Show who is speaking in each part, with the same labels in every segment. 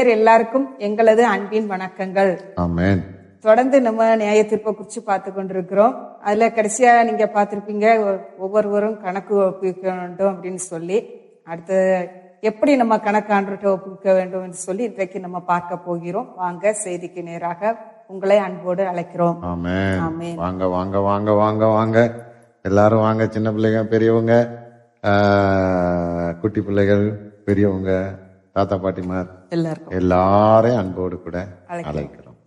Speaker 1: நேயர் எல்லாருக்கும் எங்களது அன்பின் வணக்கங்கள். தொடர்ந்து நம்ம நியாய தீர்ப்பை குறித்து பார்த்து கொண்டிருக்கிறோம். அதுல கடைசியா நீங்க பார்த்திருப்பீங்க ஒவ்வொருவரும் கணக்கு ஒப்புவிக்க வேண்டும் அப்படின்னு சொல்லி. அடுத்து எப்படி நம்ம கணக்காண்டுகிட்ட ஒப்புவிக்க வேண்டும் என்று சொல்லி இன்றைக்கு நம்ம பார்க்க போகிறோம். வாங்க செய்திக்கு நேராக உங்களை அன்போடு அழைக்கிறோம்.
Speaker 2: வாங்க வாங்க வாங்க வாங்க வாங்க. எல்லாரும் வாங்க சின்ன பிள்ளைங்க பெரியவங்க. குட்டி பிள்ளைகள் பெரியவங்க தாத்தா பாட்டிமார்.
Speaker 1: எல்லாருக்கும்.
Speaker 2: எல்லாரையும் அன்போடு கூட அழைக்கிறோம்.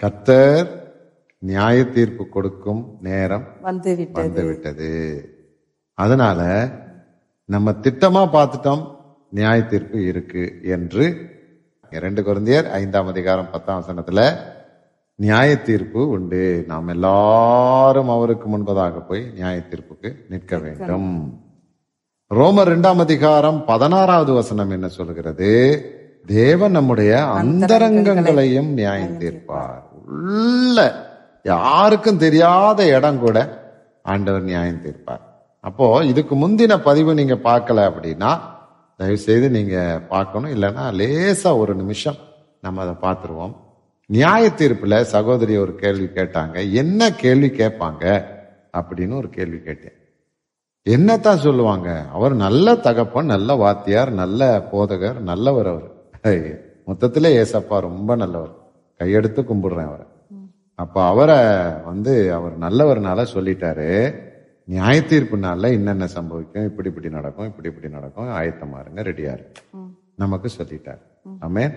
Speaker 2: கர்த்தர் நியாய தீர்ப்பு கொடுக்கும் நேரம்
Speaker 1: வந்து விட்டது
Speaker 2: அதனால நம்ம திட்டமா பார்த்துட்டோம் நியாய தீர்ப்பு இருக்கு என்று. இரண்டு குழந்தையர் ஐந்தாம் அதிகாரம் பத்தாம் வசனத்துல நியாய தீர்ப்பு உண்டு. நாம் எல்லாரும் அவருக்கு முன்பதாக போய் நியாய தீர்ப்புக்கு நிற்க வேண்டும். ரோமர் இரண்டாம் அதிகாரம் பதினாறாவது வசனம் என்ன சொல்கிறது? தேவன் நம்முடைய அந்தரங்கங்களையும் நியாயம் தீர்ப்பார் உள்ள யாருக்கும் தெரியாத இடம் கூட ஆண்டவர் நியாயம் தீர்ப்பார் அப்போ இதுக்கு முந்தின பதிவு நீங்க பார்க்கல அப்படின்னா தயவு செய்து நீங்க பார்க்கணும் இல்லைன்னா லேசா ஒரு நிமிஷம் நம்ம அதை பார்த்துருவோம். நியாய தீர்ப்புல சகோதரி ஒரு கேள்வி கேட்டாங்க என்ன கேள்வி கேட்பாங்க அப்படின்னு ஒரு கேள்வி கேட்டேன். என்னத்தான் சொல்லுவாங்க? அவர் நல்ல தகப்பன் நல்ல வாத்தியார் நல்ல போதகர் நல்லவர் அவர். மொத்தத்திலே ஏசப்பா ரொம்ப நல்லவர். கையெடுத்து கும்பிடுறேன் அவரை. அப்ப அவரை வந்து அவர் நல்லவர்னால சொல்லிட்டாரு. நியாய தீர்ப்புனால என்னென்ன சம்பவிக்கும் இப்படி இப்படி நடக்கும் இப்படி இப்படி நடக்கும் ஆயத்தமா இருங்க ரெடியா இருக்கு நமக்கு சொல்லிட்டார். ஆமென்.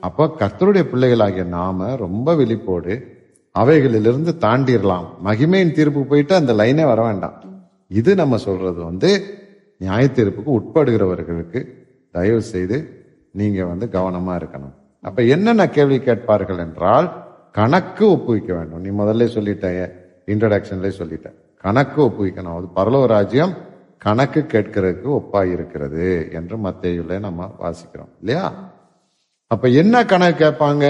Speaker 2: அப்போ கர்த்தருடைய பிள்ளைகளாகிய நாம ரொம்ப விழிப்போடு அவைகளிலிருந்து தாண்டிடலாம் மகிமையின் தீர்ப்பு போயிட்டு அந்த லைனே வர வேண்டாம். இது நம்ம சொல்றது வந்து நியாய தீர்ப்புக்கு உட்படுகிறவர்களுக்கு தயவு செய்து நீங்க வந்து கவனமா இருக்கணும். அப்ப என்னென்ன கேள்வி கேட்பார்கள் என்றால் கணக்கு ஒப்புவிக்க வேண்டும். நீ முதல்ல சொல்லிட்ட இன்ட்ரடக்ஷன்ல சொல்லிட்ட கணக்கு ஒப்புவிக்கணும். அது பரலோக ராஜ்யம் கணக்கு கேட்கிறதுக்கு ஒப்பாய் இருக்கிறது என்று மத்தேயுல நம்ம வாசிக்கிறோம். இல்லையா? அப்ப என்ன கணக்கு கேட்பாங்க?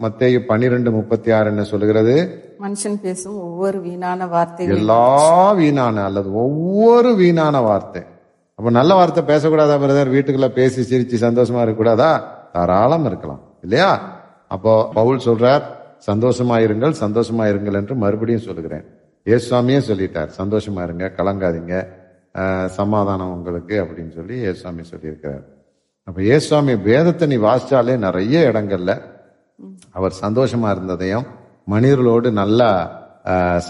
Speaker 2: மத்தேயு பன்னிரெண்டு முப்பத்தி ஆறு என்ன சொல்லுகிறது?
Speaker 1: மனுஷன் பேசும் ஒவ்வொரு வீணான வார்த்தைகள்
Speaker 2: எல்லா வீணான அல்லது ஒவ்வொரு வீணான வார்த்தை. அப்ப நல்ல வார்த்தை பேசக்கூடாதா பிரதர்? வீட்டுக்குள்ள பேசி சிரிச்சு சந்தோஷமா இருக்கக்கூடாதா? தாராளம் இருக்கலாம். இல்லையா? அப்போ பவுல் சொல்றார் சந்தோஷமா இருங்கள் சந்தோஷமா இருங்கள் என்று மறுபடியும் சொல்லுகிறேன். ஏசுவாமியே சொல்லிட்டார் சந்தோஷமா இருங்க கலங்காதீங்க சமாதானம் உங்களுக்கு அப்படின்னு சொல்லி ஏசுவாமி சொல்லியிருக்கிறார். அப்ப ஏசுவாமி வேதத்தை நீ வாசிச்சாலே நிறைய இடங்கள்ல அவர் சந்தோஷமா இருந்ததையும் மனிதர்களோடு நல்லா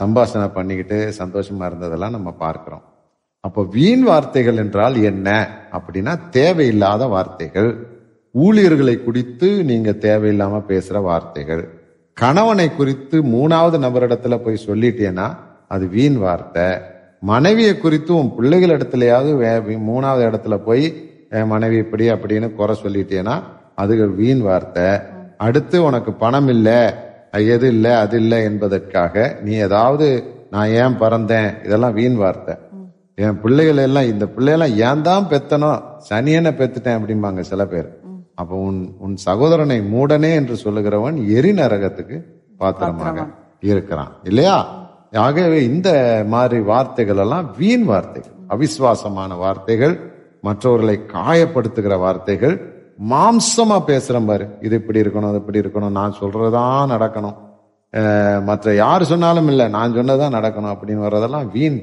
Speaker 2: சம்பாஷணை பண்ணிக்கிட்டு சந்தோஷமா இருந்ததெல்லாம் நம்ம பார்க்கிறோம். அப்போ வீண் வார்த்தைகள் என்றால் என்ன? அப்படின்னா தேவையில்லாத வார்த்தைகள். ஊழியர்களை குறித்து நீங்க தேவையில்லாம பேசுற வார்த்தைகள். கணவனை குறித்து மூணாவது நபரிடத்துல போய் சொல்லிட்டேன்னா அது வீண் வார்த்தை. மனைவியை குறித்து உன் பிள்ளைகள் இடத்துலயாவது வே- மூணாவது இடத்துல போய் என் மனைவி இப்படி அப்படின்னு குறை சொல்லிட்டேன்னா அது வீண் வார்த்தை. அடுத்து உனக்கு பணம் இல்லை எது இல்லை அது இல்லை என்பதற்காக நீ ஏதாவது நான் ஏன் பிறந்தேன்? இதெல்லாம் வீண் வார்த்தை. என் பிள்ளைகள் எல்லாம் இந்த பிள்ளையெல்லாம் ஏன் தான் பெத்தனோ சனியனை பெத்துட்டேன் அப்படிம்பாங்க சில பேர். அப்போ உன் உன் சகோதரனை மூடனே என்று சொல்லுகிறவன் எரி நரகத்துக்கு பாத்திரமாக இருக்கிறான். இல்லையா? ஆகவே இந்த மாதிரி வார்த்தைகள் எல்லாம் வீண் வார்த்தைகள் அவிசுவாசமான வார்த்தைகள் மற்றவர்களை காயப்படுத்துகிற வார்த்தைகள் மாம்சமா பேசுறேன் பாரு இது இப்படி இருக்கணும் அது இப்படி இருக்கணும் நான் சொல்றதுதான் நடக்கணும். மற்ற யார் சொன்னாலும் இல்லை நான் சொன்னதான் நடக்கணும் அப்படின்னு வர்றதெல்லாம் வீண்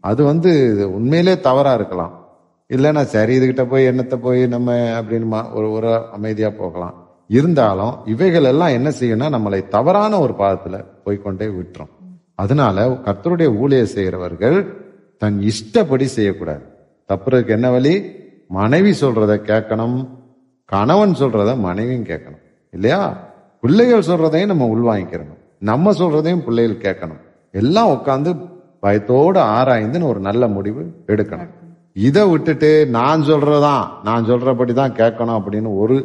Speaker 2: அது வந்து உண்மையிலே தவறாக இருக்கலாம். இல்லைன்னா சரி இதுகிட்ட போய் என்னத்தை போய் நம்ம அப்படின்னு மா- ஒரு ஒரு அமைதியாக போகலாம். இருந்தாலும் இவைகள் எல்லாம் என்ன செய்யணும்னா நம்மளை தவறான ஒரு பாதத்தில் போய்க்கொண்டே விட்டுரும். அதனால கர்த்தருடைய ஊழியர் செய்கிறவர்கள் தன் இஷ்டப்படி செய்யக்கூடாது. தப்புறதுக்கு என்ன வழி? மனைவி சொல்றத கேட்கணும். கணவன் சொல்றத மனைவியும் கேட்கணும். இல்லையா? பிள்ளைகள் சொல்றதையும் நம்ம உள்வாங்கிக்கிறணும் நம்ம சொல்றதையும் பிள்ளைகள் கேட்கணும். எல்லாம் உட்காந்து பயத்தோடு ஆராய்ந்துன்னு ஒரு நல்ல முடிவு எடுக்கணும். இதை விட்டுட்டு நான் சொல்றதான் நான் சொல்றபடி தான் கேட்கணும் அப்படின்னு ஒரு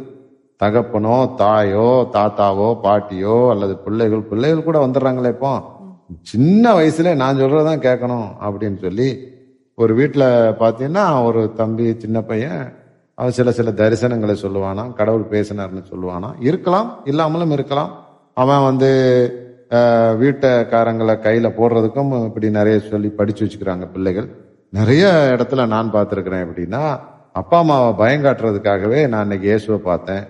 Speaker 2: தகப்பனோ தாயோ தாத்தாவோ பாட்டியோ அல்லது பிள்ளைகள் பிள்ளைகள் கூட வந்துடுறாங்களே இப்போ. சின்ன வயசுல நான் சொல்றதான் கேட்கணும் அப்படின்னு சொல்லி ஒரு வீட்டில் பார்த்தீங்கன்னா ஒரு தம்பி சின்ன பையன் அவன் சில சில தரிசனங்களை சொல்லுவானா கடவுள் பேசினார்னு சொல்லுவானா இருக்கலாம் இல்லாமலும் இருக்கலாம். அவன் வந்து வீட்டுக்காரங்களை கையில் போடுறதுக்கும் இப்படி நிறைய சொல்லி படித்து வச்சுக்கிறாங்க பிள்ளைகள். நிறைய இடத்துல நான் பார்த்துருக்குறேன் எப்படின்னா அப்பா அம்மாவை பயங்காட்டுறதுக்காகவே நான் இன்னைக்கு இயேசுவை பார்த்தேன்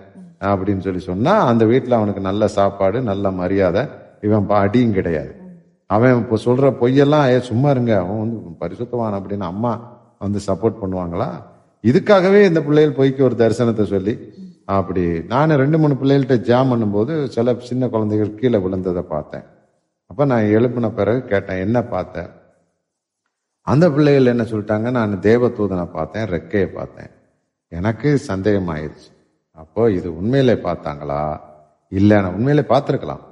Speaker 2: அப்படின்னு சொல்லி சொன்னால் அந்த வீட்டில் அவனுக்கு நல்ல சாப்பாடு நல்ல மரியாதை. இவன் அடியும் கிடையாது. அவன் இப்போ சொல்கிற பொய்யெல்லாம் ஏ சும்மா இருங்க. அவன் வந்து பரிசுத்தவான் அப்படின்னு அம்மா வந்து சப்போர்ட் பண்ணுவாங்களா? இதுக்காகவே இந்த பிள்ளைகள் பொய்க்கு ஒரு தரிசனத்தை சொல்லி அப்படி. நான் ரெண்டு மூணு பிள்ளைகள்கிட்ட ஜாம் பண்ணும்போது சில சின்ன குழந்தைகள் கீழே விழுந்ததை பார்த்தேன். அப்போ நான் எழுப்பின பிறகு கேட்டேன் என்ன பார்த்தேன் அந்த பிள்ளைகள் என்ன சொல்லிட்டாங்க நான் தேவதூதனை பார்த்தேன் ரெக்கையை பார்த்தேன். எனக்கு சந்தேகம் ஆயிடுச்சு அப்போ இது உண்மையிலே பார்த்தாங்களா? இல்லை நான் உண்மையிலே பார்த்துருக்கலாம்.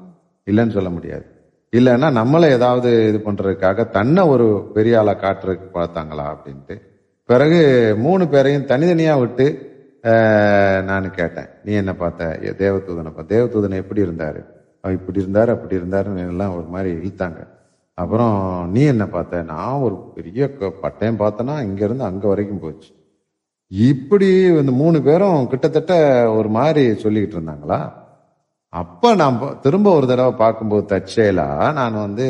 Speaker 2: இல்லைன்னு சொல்ல முடியாது. இல்லைன்னா நம்மளை ஏதாவது இது பண்ணுறதுக்காக தன்னை ஒரு பெரிய ஆளாக காட்டுறதுக்கு பார்த்தாங்களா? அப்படின்ட்டு. பிறகு மூணு பேரையும் தனித்தனியாக விட்டு நான் கேட்டேன். நீ என்ன பார்த்த? தேவதூதனை பார்த்த. தேவதூதன் எப்படி இருந்தார்? அவர் இப்படி இருந்தார் அப்படி இருந்தாருன்னு எல்லாம் ஒரு மாதிரி இழுத்தாங்க. அப்புறம் நீ என்ன பார்த்த? நான் ஒரு பெரிய பட்டயம் பார்த்தேன்னா இங்கேருந்து அங்கே வரைக்கும் போச்சு. இப்படி இந்த மூணு பேரும் கிட்டத்தட்ட ஒரு மாதிரி சொல்லிக்கிட்டு இருந்தாங்களா? அப்போ நான் திரும்ப ஒரு தடவை பார்க்கும்போது தற்செயலா நான் வந்து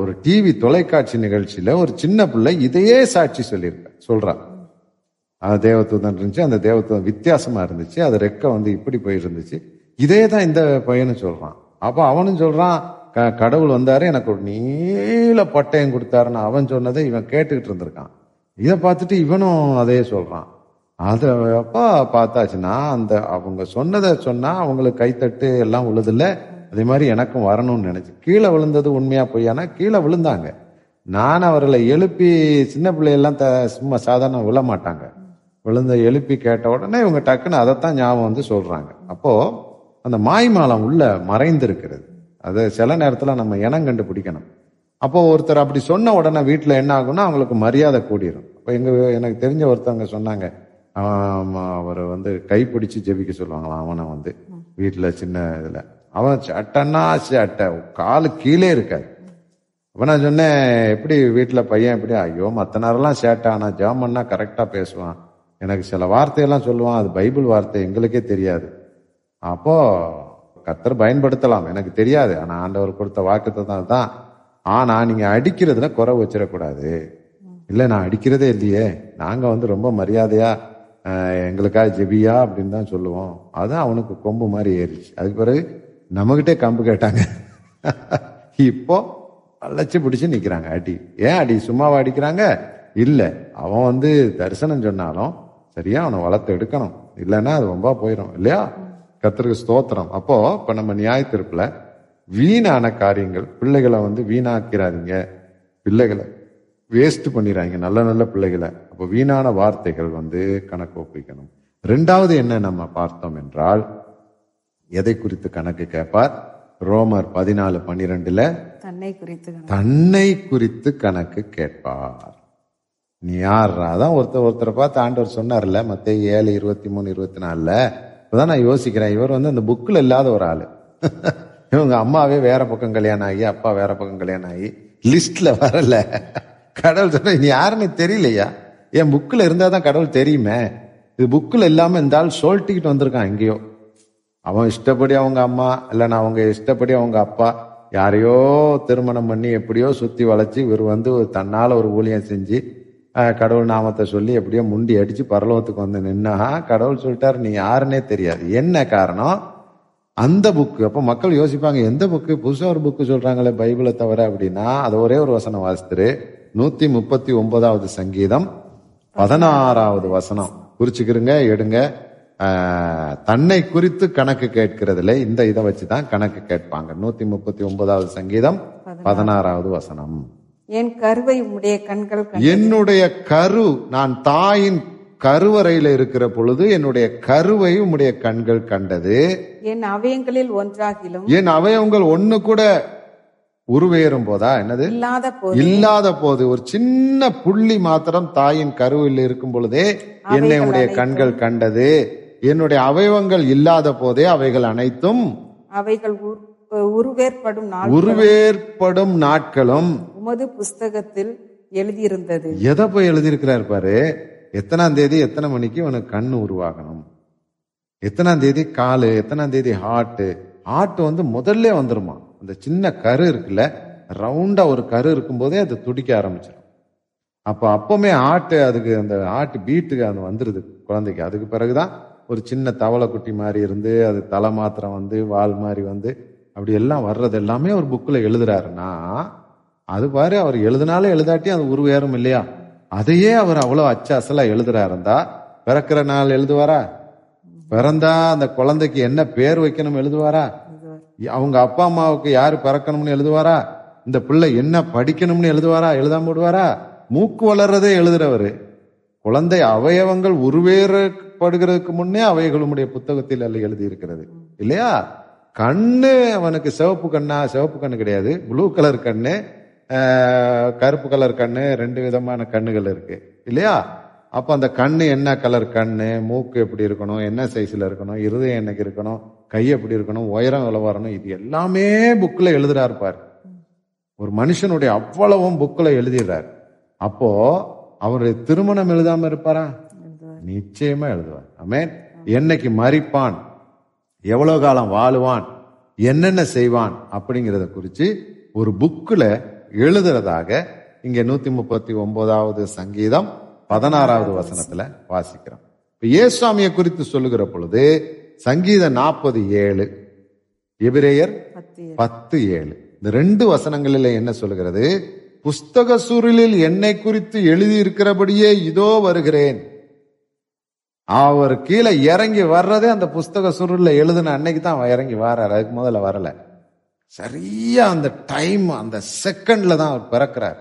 Speaker 2: ஒரு டிவி தொலைக்காட்சி நிகழ்ச்சியில் ஒரு சின்ன பிள்ளை இதையே சாட்சி சொல்லியிருக்கேன் சொல்கிறான் தேவதூதன் இருந்துச்சு. அந்த தேவதூதன் வித்தியாசமாக இருந்துச்சு. அது ரெக்கை வந்து இப்படி போயிருந்துச்சு. இதே தான் இந்த பையனும் சொல்கிறான் அப்போ அவனும் சொல்கிறான் "க- கடவுள் வந்தார் எனக்கு ஒரு நீல பட்டயம் கொடுத்தாருன்னு அவன் சொன்னதை இவன் கேட்டுக்கிட்டு இருந்திருக்கான். இதை பார்த்துட்டு இவனும் அதே சொல்கிறான் அது அப்பா பார்த்தாச்சுன்னா அந்த அவங்க சொன்னதை சொன்னால் அவங்களுக்கு கைத்தட்டு எல்லாம் விழுதுல அதே மாதிரி எனக்கும் வரணும்னு நினச்சி. கீழே விழுந்தது உண்மையாக பொய்யானா கீழே விழுந்தாங்க. நான் அவர்களை எழுப்பி சின்ன பிள்ளையெல்லாம் த சும்மா சாதாரண விழ மாட்டாங்க. விழுந்த எழுப்பி கேட்ட உடனே இவங்க டக்குன்னு அதைத்தான் ஞாபகம் வந்து சொல்கிறாங்க அப்போது அந்த மாய்மாலம் உள்ள மறைந்திருக்கிறது. அது சில நேரத்தில் நம்ம இனம் கண்டுபிடிக்கணும். அப்போது ஒருத்தர் அப்படி சொன்ன உடனே வீட்டில் என்ன ஆகும்னா அவங்களுக்கு மரியாதை கூடிரும். இப்போ எங்கள் எனக்கு தெரிஞ்ச ஒருத்தவங்க சொன்னாங்க. அவர் வந்து கைப்பிடிச்சு ஜெபிக்க சொல்லுவாங்களாம் அவனை வந்து வீட்டில் சின்ன இதில். அவன் சட்டன்னா சட்டை காலு கீழே இருக்காது அப்போ நான் சொன்னேன் எப்படி வீட்டில் பையன் எப்படி? ஐயோ மற்ற நேரம்லாம் சேட்டை ஆனால் ஜாமன்னா கரெக்டாக பேசுவான். எனக்கு சில வார்த்தையெல்லாம் சொல்லுவான் அது பைபிள் வார்த்தை எங்களுக்கே தெரியாது. அப்போது கத்தர் பயன்படுத்தலாம் எனக்கு தெரியாது ஆனால் ஆண்டவர் கொடுத்த வாக்குத்தை தான். தான் ஆனால் நீங்கள் அடிக்கிறதுல குறை வச்சிடக்கூடாது. இல்லை நான் அடிக்கிறதே இல்லையே நாங்கள் வந்து ரொம்ப மரியாதையாக எங்களுக்காக ஜெபியா அப்படின்னு தான் சொல்லுவோம். அதுதான் அவனுக்கு கொம்பு மாதிரி ஏறிச்சு அதுக்கு பிறகு நம்மகிட்டே கம்பு கேட்டாங்க. இப்போ வளைச்சு பிடிச்சி நிற்கிறாங்க அடி. ஏன் அடி சும்மாவா அடிக்கிறாங்க? இல்லை அவன் வந்து தரிசனம் சொன்னாலும் சரியா? அவனை வளர்த்து எடுக்கணும். இல்லைன்னா அது ரொம்ப போயிடும் இல்லையா? கர்த்தருக்கு ஸ்தோத்திரம். அப்போ இப்ப நம்ம நியாய தீர்ப்புல வீணான காரியங்கள் பிள்ளைகளை வந்து வீணாக்கிறாதீங்க. பிள்ளைகளை வேஸ்ட் பண்ணிடுறாங்க நல்ல நல்ல பிள்ளைகளை. அப்போ வீணான வார்த்தைகள் வந்து கணக்கு ஒப்பிக்கணும். ரெண்டாவது என்ன நம்ம பார்த்தோம் என்றால் எதை குறித்து கணக்கு கேட்பார்? ரோமர் பதினாலு பன்னிரெண்டுல
Speaker 1: தன்னை குறித்து
Speaker 2: தன்னை குறித்து கணக்கு கேட்பார். நீ யார்ரா அதான் ஒருத்தர் ஒருத்தரை பார்த்து ஆண்டவர் சொன்னார்ல மற்ற ஏழு இருபத்தி மூணு இருபத்தி நாலில் இப்போதான் நான் யோசிக்கிறேன். இவர் வந்து அந்த புக்கில் இல்லாத ஒரு ஆள். இவங்க அம்மாவே வேற பக்கம் கல்யாணம் ஆகி அப்பா வேற பக்கம் கல்யாணம் ஆகி லிஸ்ட்டில் வரல. கடவுள் சொன்ன நீ யாருன்னு தெரியலையா? என் புக்கில் இருந்தால் தான் கடவுள் தெரியுமே. இது புக்கில் இல்லாமல் இந்த ஆள் சொல்லிட்டுக்கிட்டு வந்திருக்கான் எங்கேயோ. அவன் இஷ்டப்படி அவங்க அம்மா இல்லைன்னா அவங்க இஷ்டப்படி அவங்க அப்பா யாரையோ திருமணம் பண்ணி எப்படியோ சுற்றி வளைச்சி இவர் வந்து ஒரு தன்னால் ஒரு ஊழியம் செஞ்சு கடவுள் நாமத்தை சொல்லி எப்படியோ முண்டி அடிச்சு பரலோகத்துக்கு வந்து நின்னா கடவுள் சொல்லிட்டாரு நீ யாருன்னே தெரியாது. என்ன காரணம்? அந்த புக்கு அப்ப மக்கள் யோசிப்பாங்க எந்த புக்கு புதுசா ஒரு புக்கு சொல்றாங்களே பைபிளை தவிர அப்படின்னா அது ஒரே ஒரு வசனம் வாசித்துரு. நூத்தி முப்பத்தி ஒன்பதாவது சங்கீதம் பதினாறாவது வசனம். குறிச்சுக்கிறங்க எடுங்க. தன்னை குறித்து கணக்கு கேட்கிறதுல இந்த இதை வச்சுதான் கணக்கு கேட்பாங்க. நூத்தி முப்பத்தி ஒன்பதாவது சங்கீதம் பதினாறாவது வசனம்.
Speaker 1: என் கருவை உடைய கண்கள்
Speaker 2: என்னுடைய கரு நான் தாயின் கருவறையில இருக்கிற பொழுது என்னுடைய கருவை உம்முடைய கண்கள் கண்டது.
Speaker 1: என் அவயங்களில் ஒன்றாகிலும்
Speaker 2: என் அவயவங்கள் ஒண்ணு கூட உருவேறும் போதா? என்னது?
Speaker 1: இல்லாத போது.
Speaker 2: இல்லாத போது. ஒரு சின்ன புள்ளி மாத்திரம் தாயின் கருவில் இருக்கும் பொழுதே என்னை உடைய கண்கள் கண்டது. என்னுடைய அவயவங்கள் இல்லாத போதே அவைகள் அனைத்தும்
Speaker 1: அவைகள் உருவேற்படும்
Speaker 2: உருவேற்படும் நாட்களும்
Speaker 1: உமது புஸ்தகத்தில் எழுதியிருந்தது.
Speaker 2: எதை போய் எழுதியிருக்கிறார் பாரு? எத்தனாம் தேதி எத்தனை மணிக்கு உனக்கு கண்ணு உருவாகணும்? எத்தனாம் தேதி காலு எத்தனாம் தேதி ஹார்ட் ஹார்ட் வந்து முதல்ல வந்துருமா? அந்த சின்ன கரு இருக்குல்ல ரவுண்டா ஒரு கரு இருக்கும்போதே அது துடிக்க ஆரம்பிச்சிடும். அப்ப அப்பவுமே ஆட்டு அதுக்கு அந்த ஆட்டு பீட்டுக்கு அது வந்துருது குழந்தைக்கு. அதுக்கு பிறகுதான் ஒரு சின்ன தவளை குட்டி மாதிரி இருந்து அது தலை மாத்திரம் வந்து வால் மாதிரி வந்து அப்படி எல்லாம் வர்றது எல்லாமே ஒரு புக்கில் எழுதுறாருன்னா அது பாரு அவர் எழுதினாலே எழுதாட்டி அது உருவேறும் இல்லையா? அதையே அவர் அவ்வளோ அச்சாசலாக எழுதுறாருந்தா பிறக்கிற நாள் எழுதுவாரா? பிறந்தா அந்த குழந்தைக்கு என்ன பேர் வைக்கணும் எழுதுவாரா? அவங்க அப்பா அம்மாவுக்கு யார் பிறக்கணும்னு எழுதுவாரா? இந்த பிள்ளை என்ன படிக்கணும்னு எழுதுவாரா? எழுதாம விடுவாரா மூக்கு வளர்றதே எழுதுறவர். குழந்தை அவயவங்கள் உருவேறப்படுகிறதுக்கு முன்னே அவைகளுடைய புத்தகத்தில் அல்ல எழுதி இருக்கிறது இல்லையா? கண்ணு அவனுக்கு சிவப்பு கண்ணா? சிவப்பு கண்ணு கிடையாது. ப்ளூ கலர் கண்ணு. கருப்பு கலர் கண்ணு. ரெண்டு விதமான கண்ணுகள் இருக்கு. இல்லையா? அப்ப அந்த கண்ணு என்ன கலர் கண்ணு? மூக்கு எப்படி இருக்கணும்? என்ன சைஸ்ல இருக்கணும்? இருதயம் என்னைக்கு இருக்கணும்? கை எப்படி இருக்கணும்? உயரம் எவ்வளவு வரணும் இது எல்லாமே புக்ல எழுதுறாரு பாரு. ஒரு மனுஷனுடைய அவ்வளவும் புக்ல எழுதிடுறாரு. அப்போ அவருடைய திருமணம் எழுதாம இருப்பாரா? நிச்சயமா எழுதுவார். ஆமென் என்னைக்கு மறிப்பான்? எவ்வளவு காலம் வாழுவான் என்னென்ன செய்வான் அப்படிங்கிறத குறிச்சு ஒரு புக்ல எழுதுறதாக இங்க நூத்தி முப்பத்தி ஒன்பதாவது சங்கீதம் பதினாறாவது வசனத்துல வாசிக்கிறோம். இப்ப இயேசுவாமியை குறித்து சொல்லுகிற பொழுது சங்கீதம் நாற்பது ஏழு எபிரேயர்
Speaker 1: பத்து
Speaker 2: ஏழு. இந்த ரெண்டு வசனங்களில என்ன சொல்லுகிறது? புஸ்தக சுருளில் என்னை குறித்து எழுதி இருக்கிறபடியே இதோ வருகிறேன். அவர் கீழே இறங்கி வர்றதே அந்த புஸ்தக சுருளில் எழுதின அன்னைக்கு தான் அவர் இறங்கி வர்றாரு. அதுக்கு முதல்ல வரல. சரியா அந்த டைம் அந்த செகண்ட்ல தான் அவர் பிறக்கிறார்.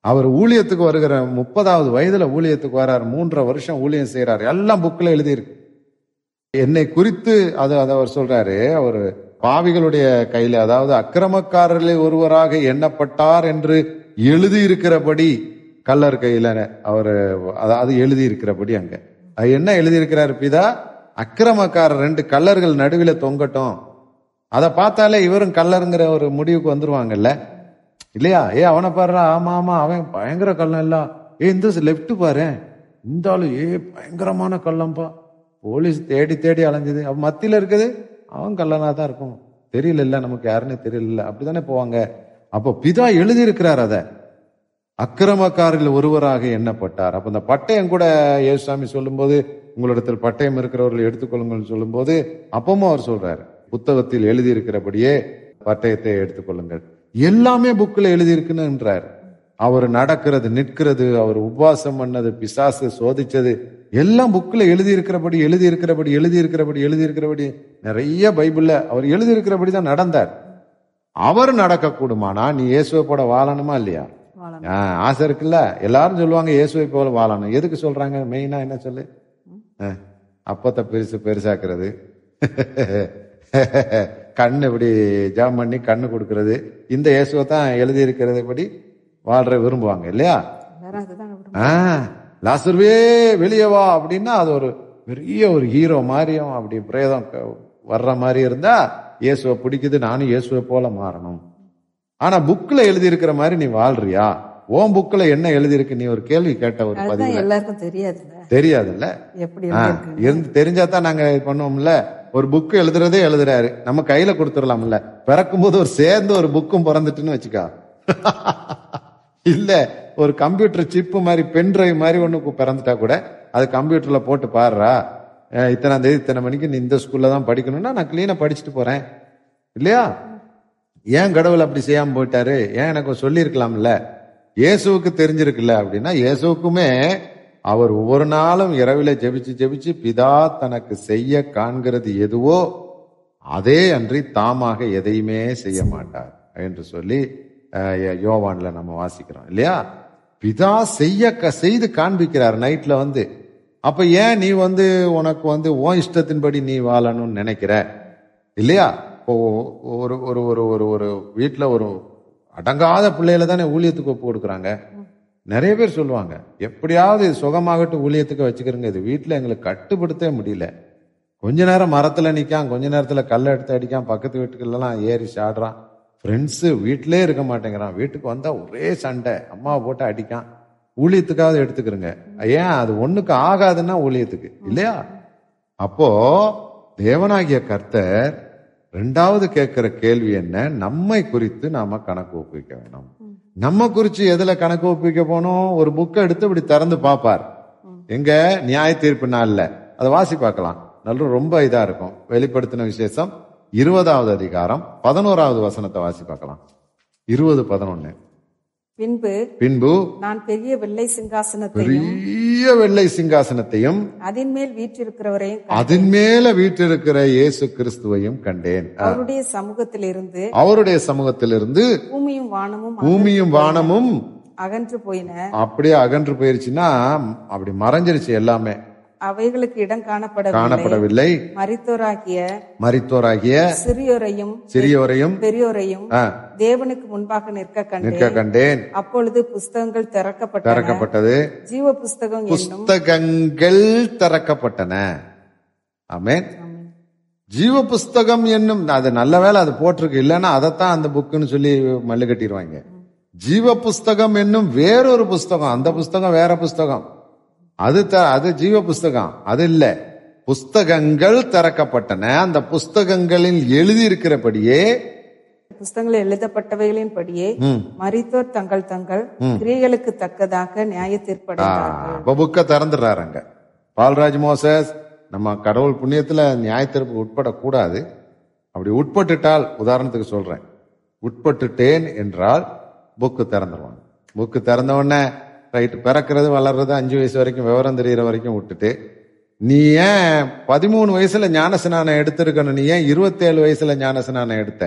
Speaker 2: அவர் ஊழியத்துக்கு வருகிற முப்பதாவது வயதுல ஊழியத்துக்கு வர்றார். மூன்றரை வருஷம் ஊழியம் செய்கிறார் எல்லாம் புக்கில் எழுதியிருக்கு. என்னை குறித்து அது அதை அவர் சொல்றாரு. அவர் பாவிகளுடைய கையில அதாவது அக்கிரமக்காரர்களே ஒருவராக எண்ணப்பட்டார் என்று எழுதியிருக்கிறபடி கல்லர் கையில அவர் அதாவது எழுதியிருக்கிறபடி அங்கே. என்ன எழுதியிருக்கிறார் பிதா? அக்கிரமக்காரர் ரெண்டு கல்லர்கள் நடுவில் தொங்கட்டும். அதை பார்த்தாலே இவரும் கல்லருங்கிற ஒரு முடிவுக்கு வந்துருவாங்கல்ல? இல்லையா? ஏ அவனை பாருறா ஆமா ஆமா அவன் பயங்கர கள்ளம் இல்ல. ஏ இந்த லெஃப்ட் பாரு. இந்த ஆளு ஏ பயங்கரமான கள்ளம்பா. போலீஸ் தேடி தேடி அலைஞ்சது. அவன் மத்தியில் இருக்குது அவன் கல்லனா தான் இருக்கும். தெரியல நமக்கு யாருன்னு தெரியல அப்படிதானே போவாங்க. அப்போ பிதா எழுதியிருக்கிறார் அதை. அக்கிரமக்காரில் ஒருவராக எண்ணப்பட்டார். அப்போ இந்த பட்டயம் கூட ஏசுசாமி சொல்லும்போது உங்களிடத்தில் பட்டயம் இருக்கிறவர்கள் எடுத்துக்கொள்ளுங்கள்னு சொல்லும்போது அப்பவும் அவர் சொல்றார். புத்தகத்தில் எழுதியிருக்கிறபடியே பட்டயத்தை எடுத்துக்கொள்ளுங்கள். எல்லாமே புக்கில் எழுதியிருக்குன்னுன்றார் அவர் நடக்கிறது நிற்கிறது அவர் உபவாசம் பண்ணது பிசாசு சோதிச்சது எல்லாம் புக்கில் எழுதியிருக்கிறபடி எழுதியிருக்கிறபடி எழுதி இருக்கிறபடி எழுதி இருக்கிறபடி நிறைய பைபிளில் அவர் எழுதியிருக்கிறபடி தான் நடந்தார். அவர் நடக்கக்கூடுமானா? நீ இயேசுவை போட வாழணுமா இல்லையா? ஆசை இருக்குல்ல? எல்லாரும் சொல்லுவாங்க இயேசுவை போல வாழணும். எதுக்கு சொல்றாங்க? மெயினா என்ன சொல்லு? அப்பத்தை பெருசு பெருசாக்குறது. கண்ணு இப்படி ஜாம் பண்ணி கண்ணு கொடுக்கறது. இந்த இயேசுவை தான் எழுதி இருக்கிறது படி வாழ்ற விரும்புவாங்க இல்லையா. ஆ லாசர்வே வெளியே வா. அப்படின்னா அது ஒரு பெரிய ஒரு ஹீரோ மாதிரியும் அப்படி பிரேதம் வர்ற மாதிரி இருந்தா இயேசுவை பிடிக்குது நானும் இயேசுவை போல மாறணும். ஆனா புக்ல எழுதி இருக்கிற மாதிரி நீ வாழ்றியா? உன் புக்ல என்ன எழுதி இருக்கு நீ ஒரு கேள்வி கேட்ட ஒரு பதிவு
Speaker 1: எல்லாருக்கும் தெரியாதுல்ல.
Speaker 2: தெரியாதுல்ல?
Speaker 1: எப்படி எழுதியிருக்கு
Speaker 2: இருந்து தெரிஞ்சா தான் நாங்க பண்ணுவோம்ல. ஒரு புக் எழுதுறதே எழுதுறாரு. நம்ம கையில கொடுத்துடலாம்ல. பிறக்கும் போது ஒரு சேர்ந்து ஒரு புக்கும் பிறந்துட்டுன்னு வச்சுக்கா. இல்ல ஒரு கம்ப்யூட்டர் சிப்பு மாதிரி பென் டிரைவ் மாதிரி ஒண்ணு பிறந்துட்டா கூட அது கம்ப்யூட்டர்ல போட்டு அஹ் இத்தனாம் தேதி இத்தனை மணிக்கு நீ இந்த ஸ்கூல்ல தான் படிக்கணும்னா நான் கிளீனா படிச்சுட்டு போறேன். இல்லையா? ஏன் கடவுள் அப்படி செய்யாமல் போயிட்டாரு? ஏன் எனக்கு சொல்லியிருக்கலாம்ல? இயேசுவுக்கு தெரிஞ்சிருக்குல்ல அப்படின்னா இயேசுவுக்குமே அவர் ஒவ்வொரு நாளும் இரவில் ஜெபிச்சு ஜெபிச்சு பிதா தனக்கு செய்ய காண்கிறது எதுவோ அதே அன்றி தாமாக எதையுமே செய்ய மாட்டார் என்று சொல்லி யோவானில் யோவான்ல நம்ம வாசிக்கிறோம் இல்லையா? பிதா செய்ய க- செய்து காண்பிக்கிறார் நைட்ல வந்து. அப்ப ஏன் நீ வந்து உனக்கு வந்து உன் இஷ்டத்தின்படி நீ வாழணும்னு நினைக்கிற? இல்லையா? இப்போ ஒரு ஒரு ஒரு ஒரு ஒரு வீட்டில் ஒரு அடங்காத பிள்ளையில தானே ஊழியத்துக்கு ஒப்பு கொடுக்குறாங்க. நிறைய பேர் சொல்லுவாங்க எப்படியாவது இது சுகமாகட்டும் ஊழியத்துக்கு வச்சுக்கிறோங்க. இது வீட்டில் எங்களுக்கு கட்டுப்படுத்தவே முடியல. கொஞ்ச நேரம் மரத்தில் நிற்கான் கொஞ்ச நேரத்தில் கல்லை எடுத்து அடிக்கான் பக்கத்து வீட்டுக்கெல்லாம் ஏறி சாடுறான். ஃப்ரெண்ட்ஸு வீட்டிலே இருக்க மாட்டேங்கிறான். வீட்டுக்கு வந்தால் ஒரே சண்டை. அம்மாவை போட்டு அடிக்கான். ஊழியத்துக்காவது எடுத்துக்கிறோங்க. ஏன்? அது ஒன்றுக்கு ஆகாதுன்னா ஊழியத்துக்கு. இல்லையா? அப்போ தேவனாகிய கர்த்தர் ரெண்டாவது கேட்கிற கேள்வி என்ன? நம்மை குறித்து நாம கணக்கு ஒப்புவிக்க வேணும். நம்ம குறிச்சு எதுல கணக்கு ஒப்பிக்க போனோம்? ஒரு புக்கை எடுத்து இப்படி திறந்து பார்ப்பார். எங்க? நியாய தீர்ப்பு நாள்ல. அதை வாசி பார்க்கலாம். நல்ல ரொம்ப இதா இருக்கும். வெளிப்படுத்தின விசேஷம் இருபதாவது அதிகாரம் பதினோராவது வசனத்தை வாசி பார்க்கலாம். இருபது பதினொன்னு.
Speaker 1: பின்பு
Speaker 2: பின்பு
Speaker 1: நான் பெரிய வெள்ளை சிங்காசனத்தையும்
Speaker 2: பெரிய வெள்ளை சிங்காசனத்தையும்
Speaker 1: அதன் மேல் வீற்றிருக்கிறவரையும்.
Speaker 2: அதன் மேல வீற்றிருக்கிற இயேசு கிறிஸ்துவையும் கண்டேன்.
Speaker 1: அவருடைய சமூகத்திலிருந்து
Speaker 2: அவருடைய சமூகத்திலிருந்து
Speaker 1: பூமியும் வானமும்
Speaker 2: பூமியும் வானமும்
Speaker 1: அகன்று போயின.
Speaker 2: அப்படியே அகன்று போயிருச்சுன்னா அப்படி மறைஞ்சிருச்சு எல்லாமே.
Speaker 1: அவைகளுக்கு இடம் காணப்படவில்லை.
Speaker 2: காணப்படவில்லை.
Speaker 1: மரித்தோராகிய
Speaker 2: மரித்தோராகிய
Speaker 1: சிறியோரையும்
Speaker 2: சிறியோரையும்
Speaker 1: பெரியோரையும் தேவனுக்கு முன்பாக நிற்க
Speaker 2: நிற்க கண்டேன்.
Speaker 1: அப்பொழுது புஸ்தகங்கள் திறக்கப்பட்டன.
Speaker 2: திறக்கப்பட்டது.
Speaker 1: ஜீவ புஸ்தகம் என்னும்
Speaker 2: புஸ்தகங்கள் திறக்கப்பட்டன. ஆமென். ஜீவ புஸ்தகம் என்னும் அது நல்ல வேளை அது போட்டிருக்கு. இல்லைன்னா அதைத்தான் அந்த புக்குன்னு சொல்லி மல்லு கட்டிடுவாங்க. ஜீவ புஸ்தகம் என்னும் வேறொரு புஸ்தகம். அந்த புஸ்தகம் வேற புஸ்தகம். அது த- அது ஜீவ புஸ்தகம். அது இல்ல. புஸ்தகங்கள் திறக்கப்பட்டன. அந்த புஸ்தகங்களில் எழுதி இருக்கிறபடியே
Speaker 1: புஸ்தகங்கள் எழுதப்பட்டவைகளின் படியே
Speaker 2: ம்.
Speaker 1: மரித்தோர் தங்கள் தங்கள் கிரியைகளுக்கு தக்கதாக நியாய தீர்ப்படைந்தார்கள்.
Speaker 2: புக்க திறந்துடுறாருங்க பால்ராஜ் மோசஸ் நம்ம கடவுள் புண்ணியத்துல நியாயத்திற்கு உட்படக்கூடாது. அப்படி உட்பட்டுட்டால் உதாரணத்துக்கு சொல்றேன். உட்பட்டுட்டேன் என்றால் புக்கு திறந்துருவாங்க. புக்கு திறந்த உடனே ரைட்டு பிறக்கிறது வளர்றது அஞ்சு வயசு வரைக்கும் விவரம் தெரியிற வரைக்கும் விட்டுட்டு நீ ஏன் பதிமூணு வயசுல ஞானஸ்நானம் எடுத்திருக்கணும்? நீ ஏன் இருபத்தேழு வயசுல ஞானஸ்நானம் எடுத்த?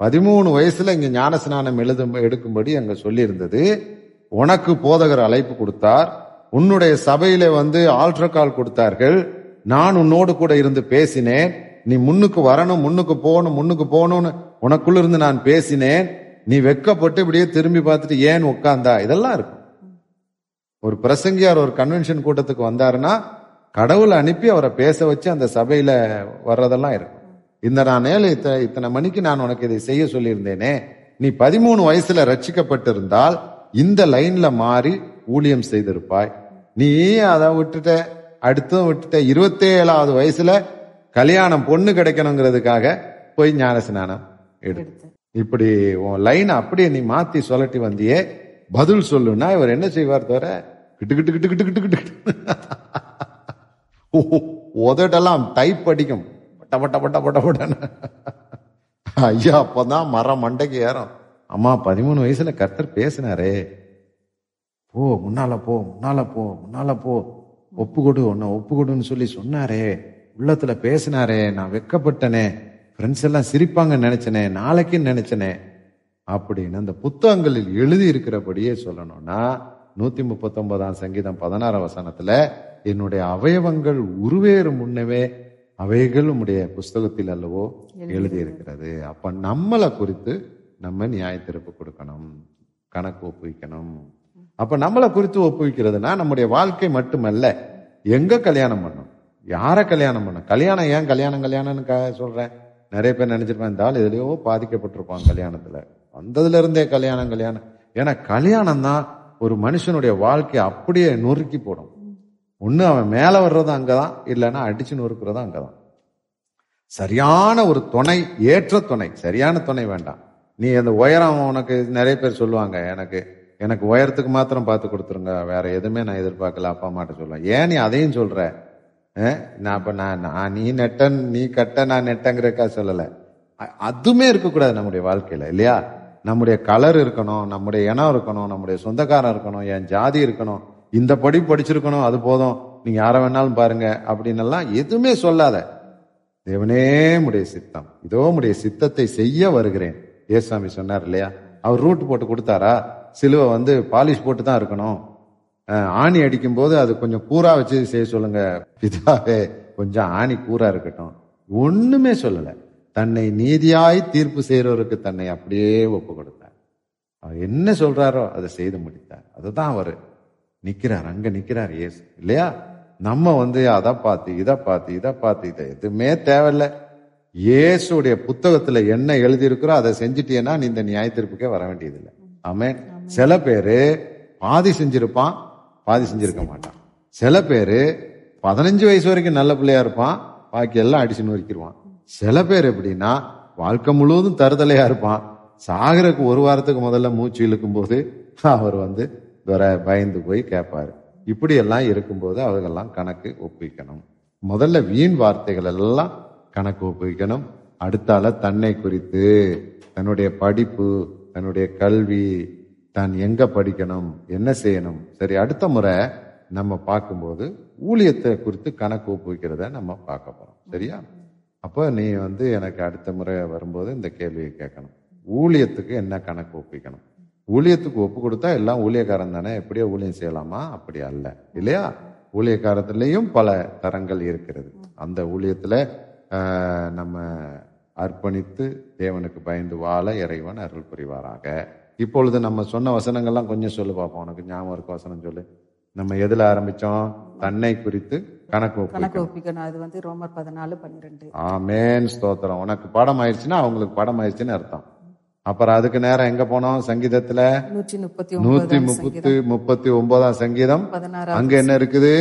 Speaker 2: பதிமூணு வயசுல இங்க ஞானஸ்நானம் எழுதும் எடுக்கும்படி அங்க சொல்லியிருந்தது. உனக்கு போதகர் அழைப்பு கொடுத்தார். உன்னுடைய சபையில வந்து ஆல்ட்ர கால் கொடுத்தார்கள். நான் உன்னோடு கூட இருந்து பேசினேன். நீ முன்னுக்கு வரணும் முன்னுக்கு போகணும் முன்னுக்கு போகணும்னு உனக்குள்ள இருந்து நான் பேசினேன். நீ வெக்கப்பட்டு இப்படியே திரும்பி பார்த்துட்டு ஏன் உட்கார்ந்தா? இதெல்லாம் இருக்கும். ஒரு பிரசங்கியார் ஒரு கன்வென்ஷன் கூட்டத்துக்கு வந்தாருன்னா கடவுளை அனுப்பி அவரை பேச வச்சு அந்த சபையில வர்றதெல்லாம் இருக்கும். இந்த நான் ஏழு இத்தனை இத்தனை மணிக்கு நான் உனக்கு இதை செய்ய சொல்லியிருந்தேனே நீ பதிமூணு வயசுல ரட்சிக்கப்பட்டிருந்தால் இந்த லைன்ல மாறி ஊழியம் செய்திருப்பாய். நீ அதை விட்டுட்ட அடுத்தும் விட்டுட்ட இருபத்தேழாவது வயசுல கல்யாணம் பொண்ணு கிடைக்கணுங்கிறதுக்காக போய் ஞானஸ்நானம் எடுத்து. இப்படி உன் லைனை அப்படியே நீ மாத்தி சொல்லட்டி வந்தியே பதில் சொல்லுன்னா இவர் என்ன செய்வார் தவிர கிட்டு கிட்டு கிட்டு கிட்டு கிட்டு கிட்டு உதட்டெல்லாம் டைப் அடிக்கும். பட்ட பட்ட பட்ட பட்ட பட்டன்னு ஐயா அப்போதான் மரம் மண்டைக்கு ஏறும். அம்மா பதிமூணு வயசுல கர்த்தர் பேசினாரே. போ முன்னால போ முன்னால போ முன்னால போ. ஒப்பு கொடு உன்னை ஒப்பு கொடுன்னு சொல்லி சொன்னாரே. உள்ளத்துல பேசினாரே. நான் வெக்கப்பட்டனே. ஃப்ரெண்ட்ஸ் எல்லாம் சிரிப்பாங்கன்னு நினைச்சனே. நாளைக்குன்னு நினைச்சனே. அப்படின்னு அந்த புத்தகங்களில் எழுதி இருக்கிறபடியே சொல்லணும்னா நூத்தி முப்பத்தொன்பதாம் சங்கீதம் பதினாறாம் வசனத்துல என்னுடைய அவயவங்கள் உருவேறும் முன்னவே அவைகள் உம்முடைய புஸ்தகத்தில் அல்லவோ எழுதி இருக்கிறது அப்ப நம்மளை குறித்து நம்ம நியாயத்திருப்பு கொடுக்கணும் கணக்கு ஒப்புவிக்கணும். அப்ப நம்மளை குறித்து ஒப்புவிக்கிறதுனா நம்முடைய வாழ்க்கை மட்டுமல்ல எங்க கல்யாணம் பண்ணும்? யார கல்யாணம் பண்ணும்? கல்யாணம் ஏன் கல்யாணம் கல்யாணம்னு க- சொல்றேன். நிறைய பேர் நினைச்சிருப்பாங்க இந்த ஆள் எதுலயோ பாதிக்கப்பட்டிருப்பான் கல்யாணத்துல. வந்ததுல இருந்தே கல்யாணம் கல்யாணம். ஏன்னா கல்யாணம் தான் ஒரு மனுஷனுடைய வாழ்க்கையை அப்படியே நொறுக்கி போடும். ஒன்று அவன் மேலே வர்றதும் அங்கே தான் இல்லைன்னா அடிச்சு அங்கே தான் சரியான ஒரு துணை ஏற்ற துணை சரியான துணை வேண்டாம். நீ அந்த உயரம் உனக்கு நிறைய பேர் சொல்லுவாங்க எனக்கு எனக்கு உயரத்துக்கு மாத்திரம் பார்த்து கொடுத்துருங்க வேற எதுவுமே நான் எதிர்பார்க்கல அப்பா அம்மாட்ட சொல்லுவேன். ஏன் நீ அதையும் சொல்கிற நான் இப்போ நான் நான் நீ நெட்டன் நீ கட்ட நான் நெட்டங்கிறக்கா சொல்லலை. அதுவுமே இருக்கக்கூடாது நம்முடைய வாழ்க்கையில் இல்லையா? நம்முடைய கலர் இருக்கணும் நம்முடைய இனம் இருக்கணும் நம்முடைய சொந்தக்காரன் இருக்கணும் என் ஜாதி இருக்கணும் இந்த படி படிச்சிருக்கணும் அது போதும். நீங்க யாரை வேணாலும் பாருங்க அப்படின்னு எல்லாம் எதுவுமே சொல்லாத. தேவனே உடைய சித்தம். இதோ உடைய சித்தத்தை செய்ய வருகிறேன். ஏசாமி சொன்னார் இல்லையா? அவர் ரூட் போட்டு கொடுத்தாரா? சிலுவை வந்து பாலிஷ் போட்டு தான் இருக்கணும். ஆணி அடிக்கும் போது அது கொஞ்சம் கூறா வச்சு செய்ய சொல்லுங்க. பிதாவே கொஞ்சம் ஆணி கூறா இருக்கட்டும். ஒண்ணுமே சொல்லலை. தன்னை நீதியாய் தீர்ப்பு செய்யறவருக்கு தன்னை அப்படியே ஒப்பு கொடுத்தார். அவர் என்ன சொல்றாரோ அதை செய்து முடித்தார். அதுதான் அவரு. நிக்கிறார். அங்க நிக்கிறார் இயேசு. இல்லையா? நம்ம வந்து அதை பார்த்து இதை பார்த்து இதை பார்த்து இதை எதுவுமே தேவையில்ல. இயேசுடைய புத்தகத்துல என்ன எழுதியிருக்கிறோ அதை செஞ்சிட்டீன்னா நீ இந்த நியாயத்தீர்ப்புக்கே வர வேண்டியதில்லை. ஆமென். சில பேரு பாதி செஞ்சிருப்பான் பாதி செஞ்சிருக்க மாட்டான். சில பேரு பதினஞ்சு வயசு வரைக்கும் நல்ல பிள்ளையா இருப்பான் பாக்கி எல்லாம் அடிச்சு நொறுக்கிடுவான் சில பேர் எப்படின்னா வாழ்க்கை முழுவதும் தருதலையா இருப்பான். சாகருக்கு ஒரு வாரத்துக்கு முதல்ல மூச்சு இழுக்கும் போது அவர் வந்து துரை பயந்து போய் கேட்பாரு. இப்படியெல்லாம் இருக்கும்போது அவர்களெல்லாம் கணக்கு ஒப்புவிக்கணும் முதல்ல வீண் வார்த்தைகள் எல்லாம் கணக்கு ஒப்புவிக்கணும் அடுத்தால தன்னை குறித்து தன்னுடைய படிப்பு தன்னுடைய கல்வி தான் எங்க படிக்கணும் என்ன செய்யணும். சரி அடுத்த முறை நம்ம பார்க்கும்போது ஊழியத்தை குறித்து கணக்கு ஒப்புவிக்கிறத நம்ம பார்க்க போறோம். சரியா? அப்போ நீ வந்து எனக்கு அடுத்த முறை வரும்போது இந்த கேள்வியை கேட்கணும். ஊழியத்துக்கு என்ன கணக்கு ஒப்பிக்கணும்? ஊழியத்துக்கு ஒப்பு கொடுத்தா எல்லாம் ஊழியக்காரன் தானே? எப்படியோ ஊழியம் செய்யலாமா? அப்படி அல்ல. இல்லையா? ஊழியக்காரத்துலேயும் பல தரங்கள் இருக்கிறது. அந்த ஊழியத்தில் நம்ம அர்ப்பணித்து தேவனுக்கு பயந்து வாழ இறைவன் அருள் புரிவாராக. இப்பொழுது நம்ம சொன்ன வசனங்கள்லாம் கொஞ்சம் சொல்லு பார்ப்போம் உனக்கு ஞாபகம் இருக்க வசனம் சொல்லு. நம்ம எதில் ஆரம்பித்தோம் தன்னை குறித்து கணக்கு
Speaker 1: கணக்கு ஒப்பிக்கணும் அது வந்து ரோமர் பதினாலு பன்னிரெண்டு.
Speaker 2: ஆமேன் ஸ்தோத்திரம். உனக்கு படம் ஆயிடுச்சுன்னா அவங்களுக்கு படம் ஆயிடுச்சுன்னு அர்த்தம். அப்புறம் அதுக்கு நேரம் எங்க போனோம்? சங்கீதத்துல? நூத்தி முப்பத்தி முப்பத்தி ஒன்பதாம் சங்கீதம். அங்க என்ன இருக்குது?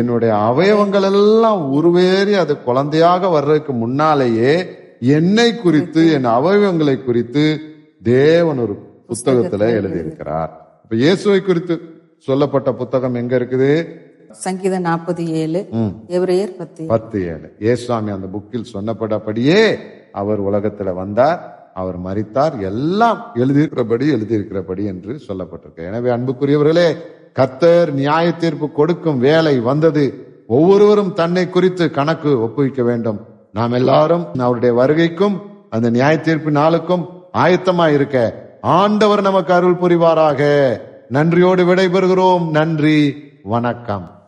Speaker 2: என்னுடைய அவயவங்கள் எல்லாம் உருவேறி அது குழந்தையாக வர்றதுக்கு முன்னாலேயே என்னை குறித்து என் அவயவங்களை குறித்து தேவன் ஒரு புத்தகத்துல எழுதியிருக்கிறார். இப்ப இயேசுவை குறித்து சொல்லப்பட்ட புத்தகம் எங்க இருக்குது?
Speaker 1: சங்கீதம் நாற்பது ஏழு
Speaker 2: ம்.
Speaker 1: எபிரேயர் பத்து.
Speaker 2: பத்து ஏழு. இயேசுவாமி அந்த புக்கில் சொன்னப்பட்டபடியே அவர் உலகத்துல வந்தார் அவர் மரித்தார் எல்லாம் எழுதியிருக்கிறபடி எழுதியிருக்கிறபடி என்று சொல்லப்பட்டிருக்கு. எனவே அன்புக்குரியவர்களே கர்த்தர் நியாய தீர்ப்பு கொடுக்கும் வேலை வந்தது. ஒவ்வொருவரும் தன்னை குறித்து கணக்கு ஒப்புவிக்க வேண்டும். நாம் எல்லாரும் அவருடைய வருகைக்கும் அந்த நியாய தீர்ப்பு நாளுக்கும் ஆயத்தமா இருக்க ஆண்டவர் நமக்கு அருள் புரிவாராக. நன்றியோடு விடைபெறுகிறோம். நன்றி. வணக்கம்.